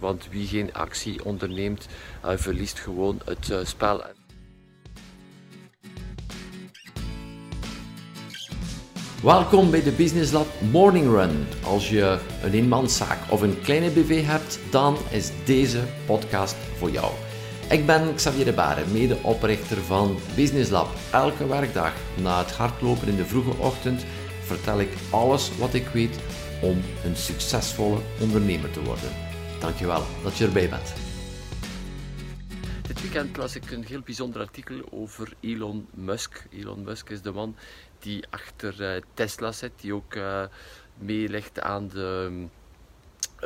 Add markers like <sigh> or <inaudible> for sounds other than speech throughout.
Want wie geen actie onderneemt, verliest gewoon het uh, spel. Welkom bij de Business Lab Morning Run. Als je een eenmanszaak of een kleine BV hebt, dan is deze podcast voor jou. Ik ben Xavier de Baren, medeoprichter van Business Lab. Elke werkdag na het hardlopen in de vroege ochtend vertel ik alles wat ik weet om een succesvolle ondernemer te worden. Dankjewel dat je erbij bent. Dit weekend las ik een heel bijzonder artikel over Elon Musk. Elon Musk is de man die achter eh, Tesla zit, die ook uh, meelegt aan de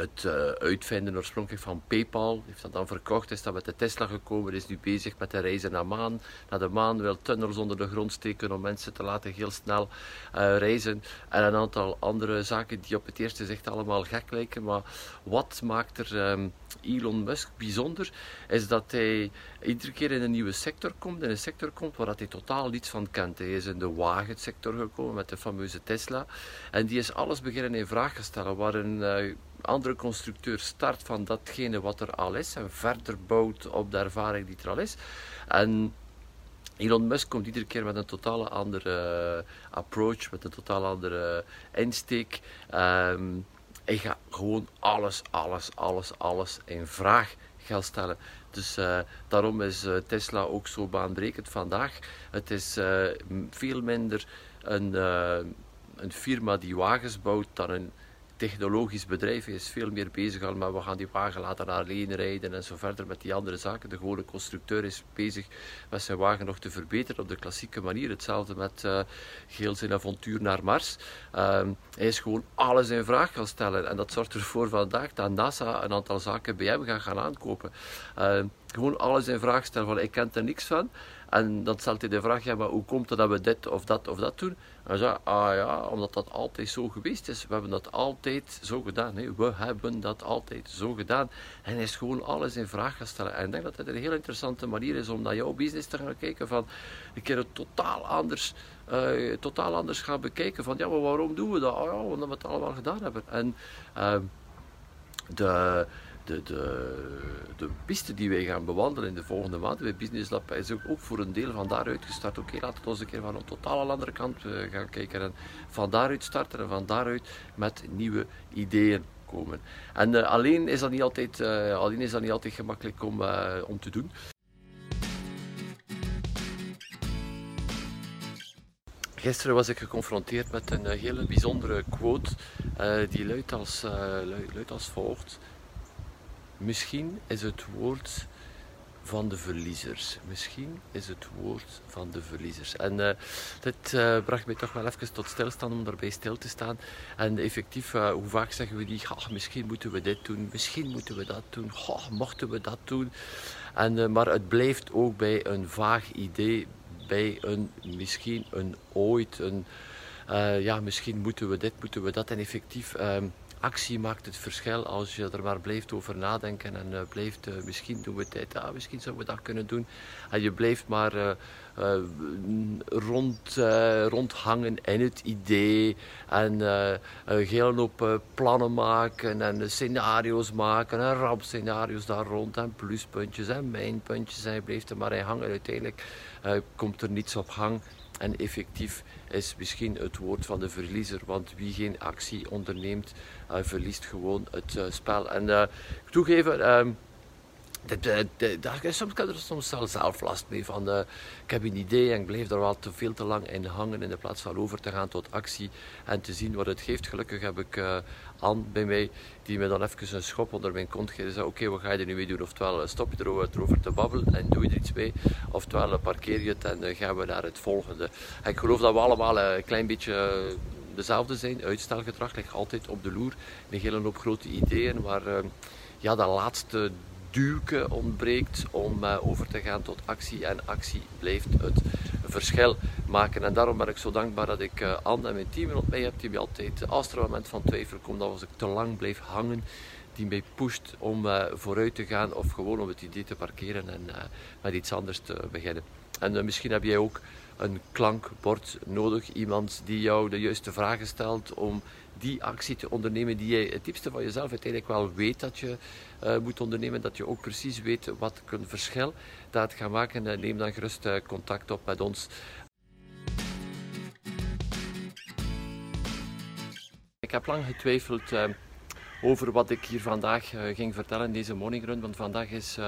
het uh, uitvinden oorspronkelijk van PayPal. Heeft dat dan verkocht, is dan met de Tesla gekomen, is nu bezig met de reizen naar, maan, naar de maan, wil tunnels onder de grond steken om mensen te laten heel snel uh, reizen. En een aantal andere zaken die op het eerste zicht allemaal gek lijken. Maar wat maakt er um, Elon Musk bijzonder, is dat hij iedere keer in een nieuwe sector komt, in een sector komt waar hij totaal niets van kent. Hij is in de wagensector gekomen met de fameuze Tesla. En die is alles beginnen in vraag te stellen, waar een uh, andere constructeur start van datgene wat er al is en verder bouwt op de ervaring die er al is. En Elon Musk komt iedere keer met een totaal andere approach, met een totaal andere insteek. Um, hij gaat gewoon alles, alles, alles, alles in vraag gaan stellen. Dus uh, daarom is uh, Tesla ook zo baanbrekend vandaag. Het is veel minder een, een firma die wagens bouwt dan een technologisch bedrijf is veel meer bezig met we gaan die wagen laten alleen rijden en zo verder met die andere zaken. De gewone constructeur is bezig met zijn wagen nog te verbeteren op de klassieke manier. Hetzelfde met uh, zijn avontuur naar Mars. Uh, hij is gewoon alles in vraag gaan stellen en dat zorgt ervoor vandaag dat NASA een aantal zaken bij hem gaat gaan aankopen. Uh, gewoon alles in vraag stellen van ik ken er niks van. En dan stelt hij de vraag, maar hoe komt het dat we dit of dat of dat doen? En zei, ah ja, omdat dat altijd zo geweest is. We hebben dat altijd zo gedaan. Hè. We hebben dat altijd zo gedaan. En hij is gewoon alles in vraag gaan stellen. En ik denk dat het een heel interessante manier is om naar jouw business te gaan kijken. Van een keer het totaal anders, uh, totaal anders gaan bekijken. Van ja, maar waarom doen we dat? Oh ja, omdat we het allemaal gedaan hebben. En uh, de de, de, de piste die wij gaan bewandelen in de volgende maanden bij Business Lab is ook, voor een deel van daaruit gestart. Oké, laten we eens een keer van een totaal andere kant uh, gaan kijken en van daaruit starten en van daaruit met nieuwe ideeën komen. En uh, alleen, is dat niet altijd, uh, alleen is dat niet altijd gemakkelijk om, om te doen. Gisteren was ik geconfronteerd met een hele bijzondere quote die luidt als, luidt als volgt. Misschien is het woord van de verliezers. Misschien is het woord van de verliezers. En uh, dit uh, bracht mij toch wel even tot stilstaan om daarbij stil te staan. En effectief, uh, hoe vaak zeggen we die, misschien moeten we dit doen, misschien moeten we dat doen, mochten we dat doen. En, maar het blijft ook bij een vaag idee, bij een misschien, een ooit, een ja, misschien moeten we dit, moeten we dat. En effectief ehm, actie maakt het verschil als je er maar blijft over nadenken en uh, blijft, uh, misschien doen we dit, ah, misschien zouden we dat kunnen doen. En je blijft maar uh, rond, rondhangen in het idee en een hele hoop plannen maken en scenario's maken en rampscenario's daar rond en pluspuntjes en mijnpuntjes en je blijft er maar in hangen. Uiteindelijk komt er niets op gang en effectief is misschien het woord van de verliezer, want wie geen actie onderneemt, verliest gewoon het uh, spel. En uh, toegeven, ehm, soms kan er soms zelf last mee van uh, ik heb een idee en ik blijf er wel te veel te lang in hangen in de plaats van over te gaan tot actie en te zien wat het geeft. Gelukkig heb ik uh, Anne bij mij die me dan even een schop onder mijn kont geeft oké, wat ga je er nu mee doen? Oftewel stop je erover, te babbelen en doe je er iets mee, oftewel parkeer je het en gaan we naar het volgende. En ik geloof dat we allemaal een klein beetje dezelfde zijn. Uitstelgedrag ligt altijd op de loer. Een hele hoop grote ideeën, maar ja, dat laatste duwke ontbreekt om uh, over te gaan tot actie. En actie blijft het verschil maken. En daarom ben ik zo dankbaar dat ik uh, Anne en mijn team op mij heb, die mij altijd, als er een moment van twijfel komt, dat als ik te lang blijf hangen, die mij pusht om uh, vooruit te gaan of gewoon om het idee te parkeren en met iets anders te beginnen. En misschien heb jij ook een klankbord nodig. Iemand die jou de juiste vragen stelt om die actie te ondernemen die jij het diepste van jezelf uiteindelijk wel weet dat je uh, moet ondernemen. Dat je ook precies weet wat een verschil dat gaat maken. Uh, neem dan gerust uh, contact op met ons. Ik heb lang getwijfeld over wat ik hier vandaag ging vertellen in deze morning run. Want vandaag is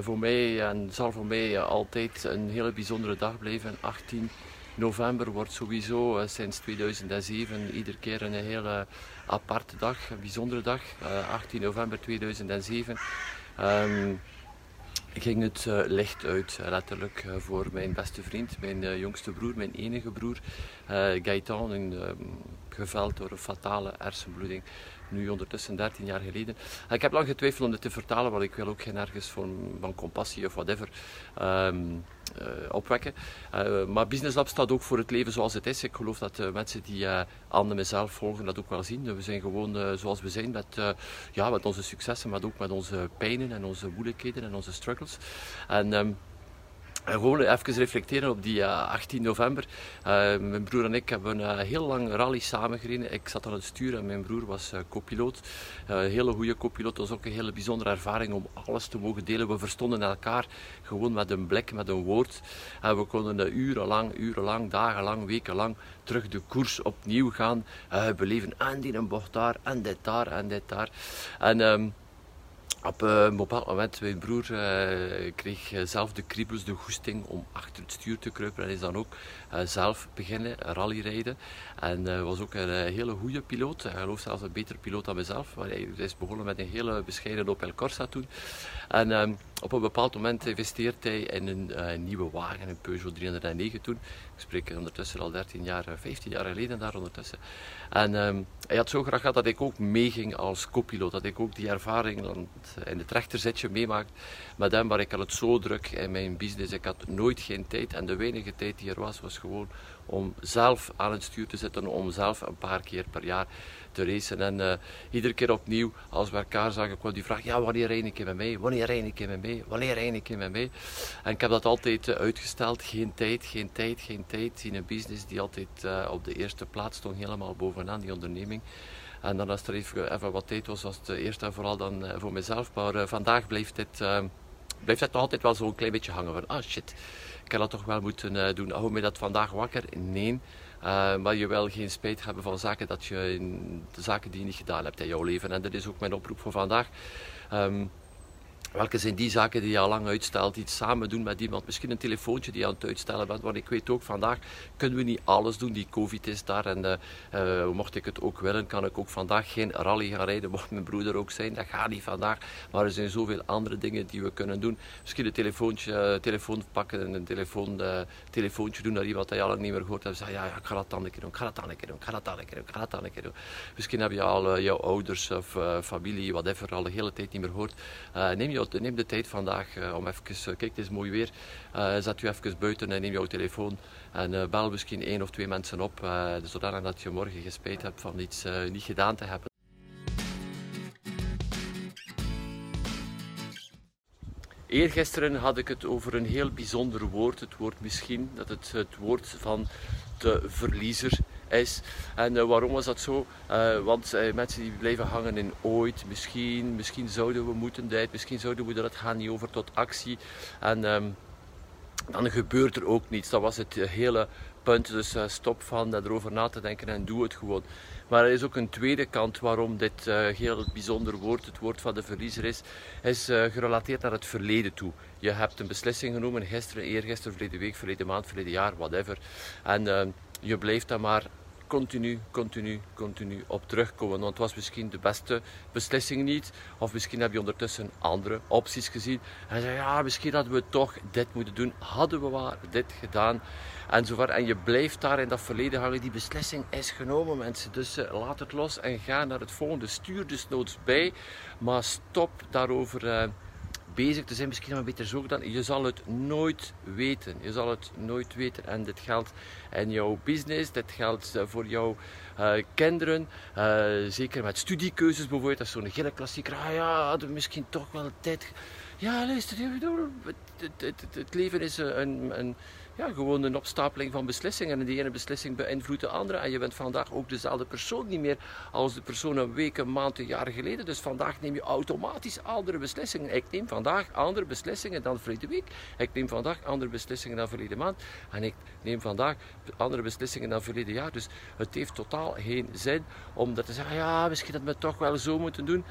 voor mij en zal voor mij altijd een hele bijzondere dag blijven. 18 november wordt sowieso uh, sinds 2007 iedere keer een hele aparte dag, een bijzondere dag. Uh, eh, 18 november 2007 um, ging het uh, licht uit, letterlijk, voor mijn beste vriend, mijn jongste broer, mijn enige broer, Gaëtan, een, um, geveld door een fatale hersenbloeding nu ondertussen 13 jaar geleden. Ik heb lang getwijfeld om dit te vertalen, want ik wil ook geen ergens van, van compassie of whatever um, uh, opwekken. Uh, maar Business Lab staat ook voor het leven zoals het is. Ik geloof dat uh, mensen die aan mezelf volgen dat ook wel zien. We zijn gewoon zoals we zijn met, ja, met onze successen, maar ook met onze pijnen en onze moeilijkheden en onze struggles. En, en gewoon even reflecteren op die 18 eh, november. Uh, mijn broer en ik hebben een uh, heel lang rally samengereden. Ik zat aan het stuur en mijn broer was co-piloot. een hele goede co-piloot. Het was ook een hele bijzondere ervaring om alles te mogen delen. We verstonden elkaar gewoon met een blik, met een woord. En we konden urenlang, urenlang, dagenlang, wekenlang terug de koers opnieuw gaan beleven. En die een bocht daar, en dit daar, en dit daar. En... Um, op eh, een bepaald moment, mijn broer uh, kreeg zelf de kriebels, de goesting om achter het stuur te kruipen en is dan ook zelf beginnen rallyrijden. En was ook een hele goede piloot, hij geloof zelfs een betere piloot dan mezelf. Hij is begonnen met een hele bescheiden Opel Corsa toen. En ehm, op een bepaald moment investeert hij in een nieuwe wagen, een Peugeot 309 toen. Ik spreek ondertussen al 13 jaar, 15 jaar geleden daar ondertussen. En um, hij had zo graag gehad dat ik ook meeging als co-piloot, dat ik ook die ervaring in het rechterzitje meemaakt met hem, waar ik had het zo druk in mijn business. Ik had nooit geen tijd en de weinige tijd die er was, was gewoon om zelf aan het stuur te zitten, om zelf een paar keer per jaar te. En uh, iedere keer opnieuw, als we elkaar zagen, kwam die vraag, ja, wanneer rijd ik in mij? Wanneer rijd ik in mij? Wanneer rijd ik in mij? En ik heb dat altijd uh, uitgesteld. Geen tijd, geen tijd, geen tijd. In een business die altijd uh, op de eerste plaats stond, helemaal bovenaan, die onderneming. En dan als er even, wat tijd was, was het eerst en vooral dan voor mezelf. Maar vandaag blijft dit, blijft het altijd wel zo'n klein beetje hangen van, ah shit, ik had dat toch wel moeten doen. Hou me dat vandaag wakker? Nee. Uh, maar je wil geen spijt hebben van zaken, dat je, de zaken die je niet gedaan hebt in jouw leven. En dat is ook mijn oproep voor vandaag. Um, Welke zijn die zaken die je al lang uitstelt? Iets samen doen met iemand. Misschien een telefoontje die je aan het uitstellen bent. Want ik weet ook, vandaag kunnen we niet alles doen. Die covid is daar. En uh, mocht ik het ook willen, kan ik ook vandaag geen rally gaan rijden. <laughs> Mocht mijn broeder ook zijn. Dat gaat niet vandaag. Maar er zijn zoveel andere dingen die we kunnen doen. Misschien een telefoontje, uh, telefoon pakken en een telefoon, telefoontje doen naar iemand dat je al lang niet meer gehoord hebt. Zeggen, ja, ja, ik ga dat dan een keer doen. Ik ga dat dan een keer doen. Ik ga dat dan een keer doen. Ik ga dat dan een keer doen. Misschien heb je al jouw ouders of familie, whatever, al de hele tijd niet meer gehoord. neem je neem de tijd vandaag uh, om even, uh, kijk het is mooi weer, uh, zet u even buiten en neem jouw telefoon en bel misschien één of twee mensen op, zodat dat je morgen gespijt hebt van iets niet gedaan te hebben. Eergisteren had ik het over een heel bijzonder woord, het woord misschien, dat het het woord van de verliezer is. En uh, waarom was dat zo? Uh, want uh, mensen die blijven hangen in ooit, misschien, misschien zouden we moeten dit, misschien zouden we dat, gaan niet over tot actie. En um, dan gebeurt er ook niets. Dat was het hele punt. Dus stop van erover na te denken en doe het gewoon. Maar er is ook een tweede kant waarom dit heel bijzonder woord, het woord van de verliezer is, is gerelateerd naar het verleden toe. Je hebt een beslissing genomen, gisteren, eergisteren, verleden week, verleden maand, verleden jaar, whatever. En uh, je blijft daar maar continu, continu, continu op terugkomen. Want het was misschien de beste beslissing niet. Of misschien heb je ondertussen andere opties gezien. En zei, ja, misschien hadden we toch dit moeten doen. Hadden we maar dit gedaan. En zo En je blijft daar in dat verleden hangen. Die beslissing is genomen, mensen. Dus uh, laat het los en ga naar het volgende. Stuur dus noods bij. Maar stop daarover... Uh, bezig te zijn, misschien een beter zo dan. Je zal het nooit weten. Je zal het nooit weten. En dit geldt in jouw business, dit geldt eh, voor jouw uh, kinderen. Uh, zeker met studiekeuzes bijvoorbeeld. Dat is zo'n hele klassieker. Ah ja, hadden we misschien toch wel tijd. Ja, luister, het, het, het, het leven is een, een ja, gewoon een opstapeling van beslissingen. En die ene beslissing beïnvloedt de andere. En je bent vandaag ook dezelfde persoon niet meer als de persoon een week, een maand, een jaar geleden. Dus vandaag neem je automatisch andere beslissingen. Ik neem vandaag andere beslissingen dan verleden week. Ik neem vandaag andere beslissingen dan verleden maand. En ik neem vandaag andere beslissingen dan verleden jaar. Dus het heeft totaal geen zin om dat te zeggen, ja, misschien dat we het toch wel zo moeten doen.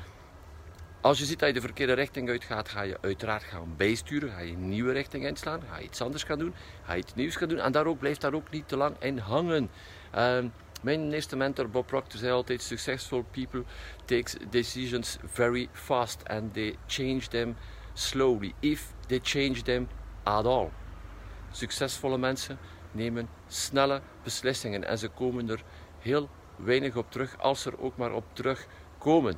Als je ziet dat je de verkeerde richting uitgaat, ga je uiteraard gaan bijsturen. Ga je een nieuwe richting inslaan. Ga je iets anders gaan doen. Ga je iets nieuws gaan doen. En daar ook, blijft daar ook niet te lang in hangen. Uh, mijn eerste mentor Bob Proctor zei altijd: Successful people take decisions very fast and they change them slowly. If they change them at all. Succesvolle mensen nemen snelle beslissingen en ze komen er heel weinig op terug als ze er ook maar op terugkomen.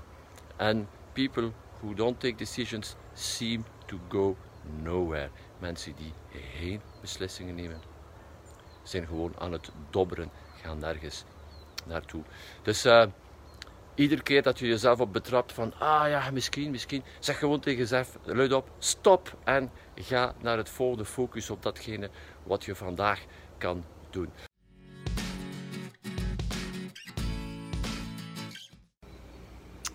En people who don't take decisions seem to go nowhere. Mensen die geen beslissingen nemen, zijn gewoon aan het dobberen, gaan nergens naartoe. Dus uh, iedere keer dat je jezelf op betrapt van, ah ja, misschien, misschien, zeg gewoon tegen jezelf, luid op, stop en ga naar het volgende, focus op datgene wat je vandaag kan doen.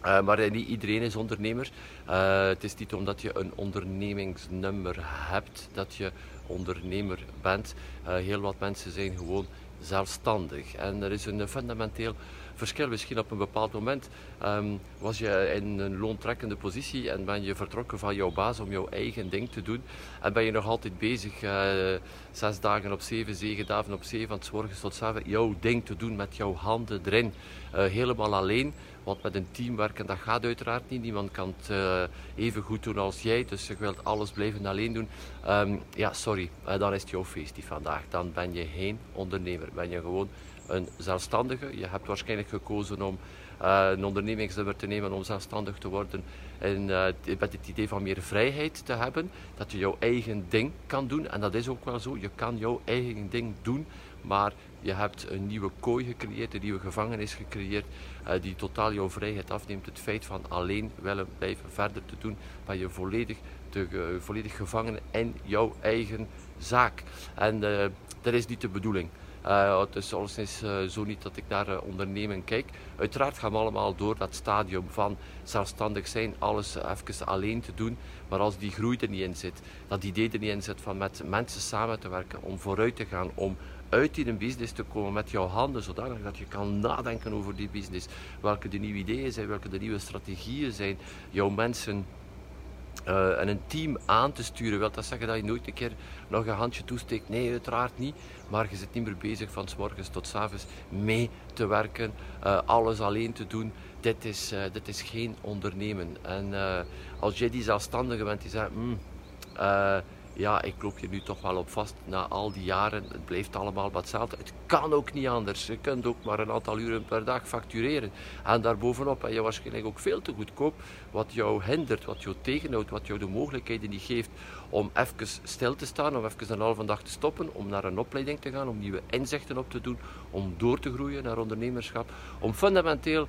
Uh, maar niet iedereen is ondernemer. Uh, het is niet omdat je een ondernemingsnummer hebt dat je ondernemer bent. Heel wat mensen zijn gewoon zelfstandig. En er is een fundamenteel verschil. Misschien op een bepaald moment um, was je in een loontrekkende positie en ben je vertrokken van jouw baas om jouw eigen ding te doen. En ben je nog altijd bezig, uh, zes dagen op zeven, zeven dagen op zeven, van tot avond, jouw ding te doen met jouw handen erin. Uh, helemaal alleen. Want met een team werken, dat gaat uiteraard niet. Niemand kan het uh, even goed doen als jij. Dus je wilt alles blijven alleen doen. Um, ja, sorry. Dan is het jouw feest die vandaag. Dan ben je geen ondernemer. Ben je gewoon een zelfstandige. Je hebt waarschijnlijk gekozen om uh, een ondernemingsnummer te nemen om zelfstandig te worden. En uh, met het idee van meer vrijheid te hebben. Dat je jouw eigen ding kan doen. En dat is ook wel zo. Je kan jouw eigen ding doen. Maar je hebt een nieuwe kooi gecreëerd, een nieuwe gevangenis gecreëerd, uh, die totaal jouw vrijheid afneemt. Het feit van alleen willen blijven verder te doen, ben je volledig, te, volledig gevangen in jouw eigen zaak. En dat is niet de bedoeling. Uh, het is alleszins uh, zo niet dat ik naar uh, ondernemen kijk. Uiteraard gaan we allemaal door dat stadium van zelfstandig zijn, alles even alleen te doen. Maar als die groei er niet in zit, dat idee er niet in zit van met mensen samen te werken, om vooruit te gaan, om uit een business te komen met jouw handen, zodanig dat je kan nadenken over die business. Welke de nieuwe ideeën zijn, welke de nieuwe strategieën zijn, jouw mensen uh, en een team aan te sturen. Wil dat zeggen dat je nooit een keer nog een handje toesteekt? Nee, uiteraard niet. Maar je zit niet meer bezig van s morgens tot s avonds mee te werken, uh, alles alleen te doen. Dit is, uh, dit is geen ondernemen. En als jij die zelfstandige bent die zegt, mm, ja, ik loop hier nu toch wel op vast na al die jaren. Het blijft allemaal wat hetzelfde. Het kan ook niet anders. Je kunt ook maar een aantal uren per dag factureren. En daarbovenop ben je waarschijnlijk ook veel te goedkoop. Wat jou hindert, wat jou tegenhoudt, wat jou de mogelijkheden niet geeft om even stil te staan, om even een halve dag te stoppen, om naar een opleiding te gaan, om nieuwe inzichten op te doen, om door te groeien naar ondernemerschap, om fundamenteel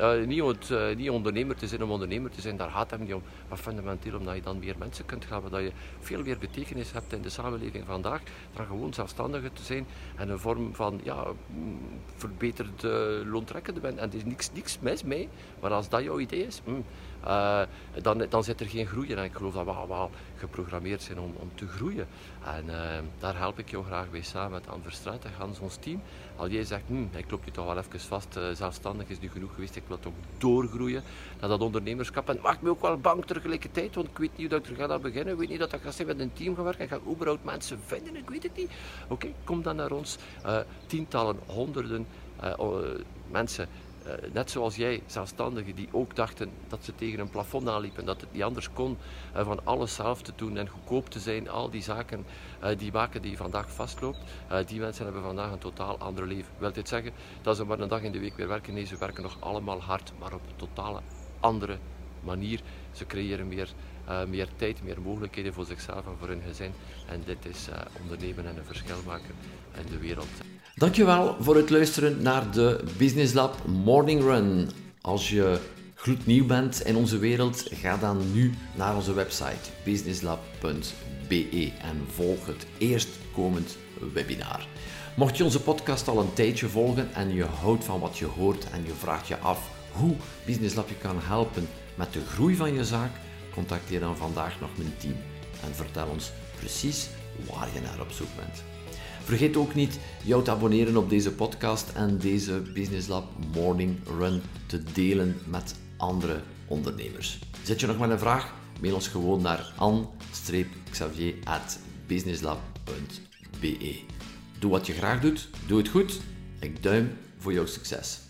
uh, niet, ont, uh, niet, ondernemer te zijn om ondernemer te zijn, daar gaat het niet om. Maar fundamenteel omdat je dan meer mensen kunt gaan, dat je veel meer betekenis hebt in de samenleving vandaag, dan gewoon zelfstandiger te zijn en een vorm van ja, verbeterd uh, loontrekkende bent. En er is niks, niks mis mee, maar als dat jouw idee is, mm, dan, dan zit er geen groei in. En ik geloof dat we geprogrammeerd zijn om, om te groeien. En uh, daar help ik jou graag bij samen met Anne Verstraat en ons team. Als jij zegt, hm, ik loop je toch wel even vast, uh, zelfstandig is nu genoeg geweest, ik wil toch doorgroeien naar dat ondernemerschap. En het maakt me ook wel bang tegelijkertijd, want ik weet niet hoe ik er ga beginnen. Ik weet niet dat ik ga zijn met een team gaan werken. Ik ga überhaupt mensen vinden, ik weet het niet. Oké, kom dan naar ons. tientallen, honderden mensen net zoals jij, zelfstandigen die ook dachten dat ze tegen een plafond aanliepen, dat het niet anders kon, uh, van alles zelf te doen en goedkoop te zijn, al die zaken uh, die maken die vandaag vastloopt, die mensen hebben vandaag een totaal ander leven. Wil dit zeggen dat ze maar een dag in de week weer werken? Nee, ze werken nog allemaal hard, maar op een totale andere manier. Ze creëren meer, meer tijd, meer mogelijkheden voor zichzelf en voor hun gezin. En dit is ondernemen en een verschil maken in de wereld. Dankjewel voor het luisteren naar de Business Lab Morning Run. Als je gloednieuw bent in onze wereld, ga dan nu naar onze website businessLab.be en volg het eerstkomend webinar. Mocht je onze podcast al een tijdje volgen en je houdt van wat je hoort en je vraagt je af hoe Business Lab je kan helpen met de groei van je zaak, contacteer dan vandaag nog mijn team en vertel ons precies waar je naar op zoek bent. Vergeet ook niet jou te abonneren op deze podcast en deze Business Lab Morning Run te delen met andere ondernemers. Zet je nog maar een vraag? Mail ons gewoon naar an-xavier.businesslab.be Doe wat je graag doet, doe het goed. Ik duim voor jouw succes.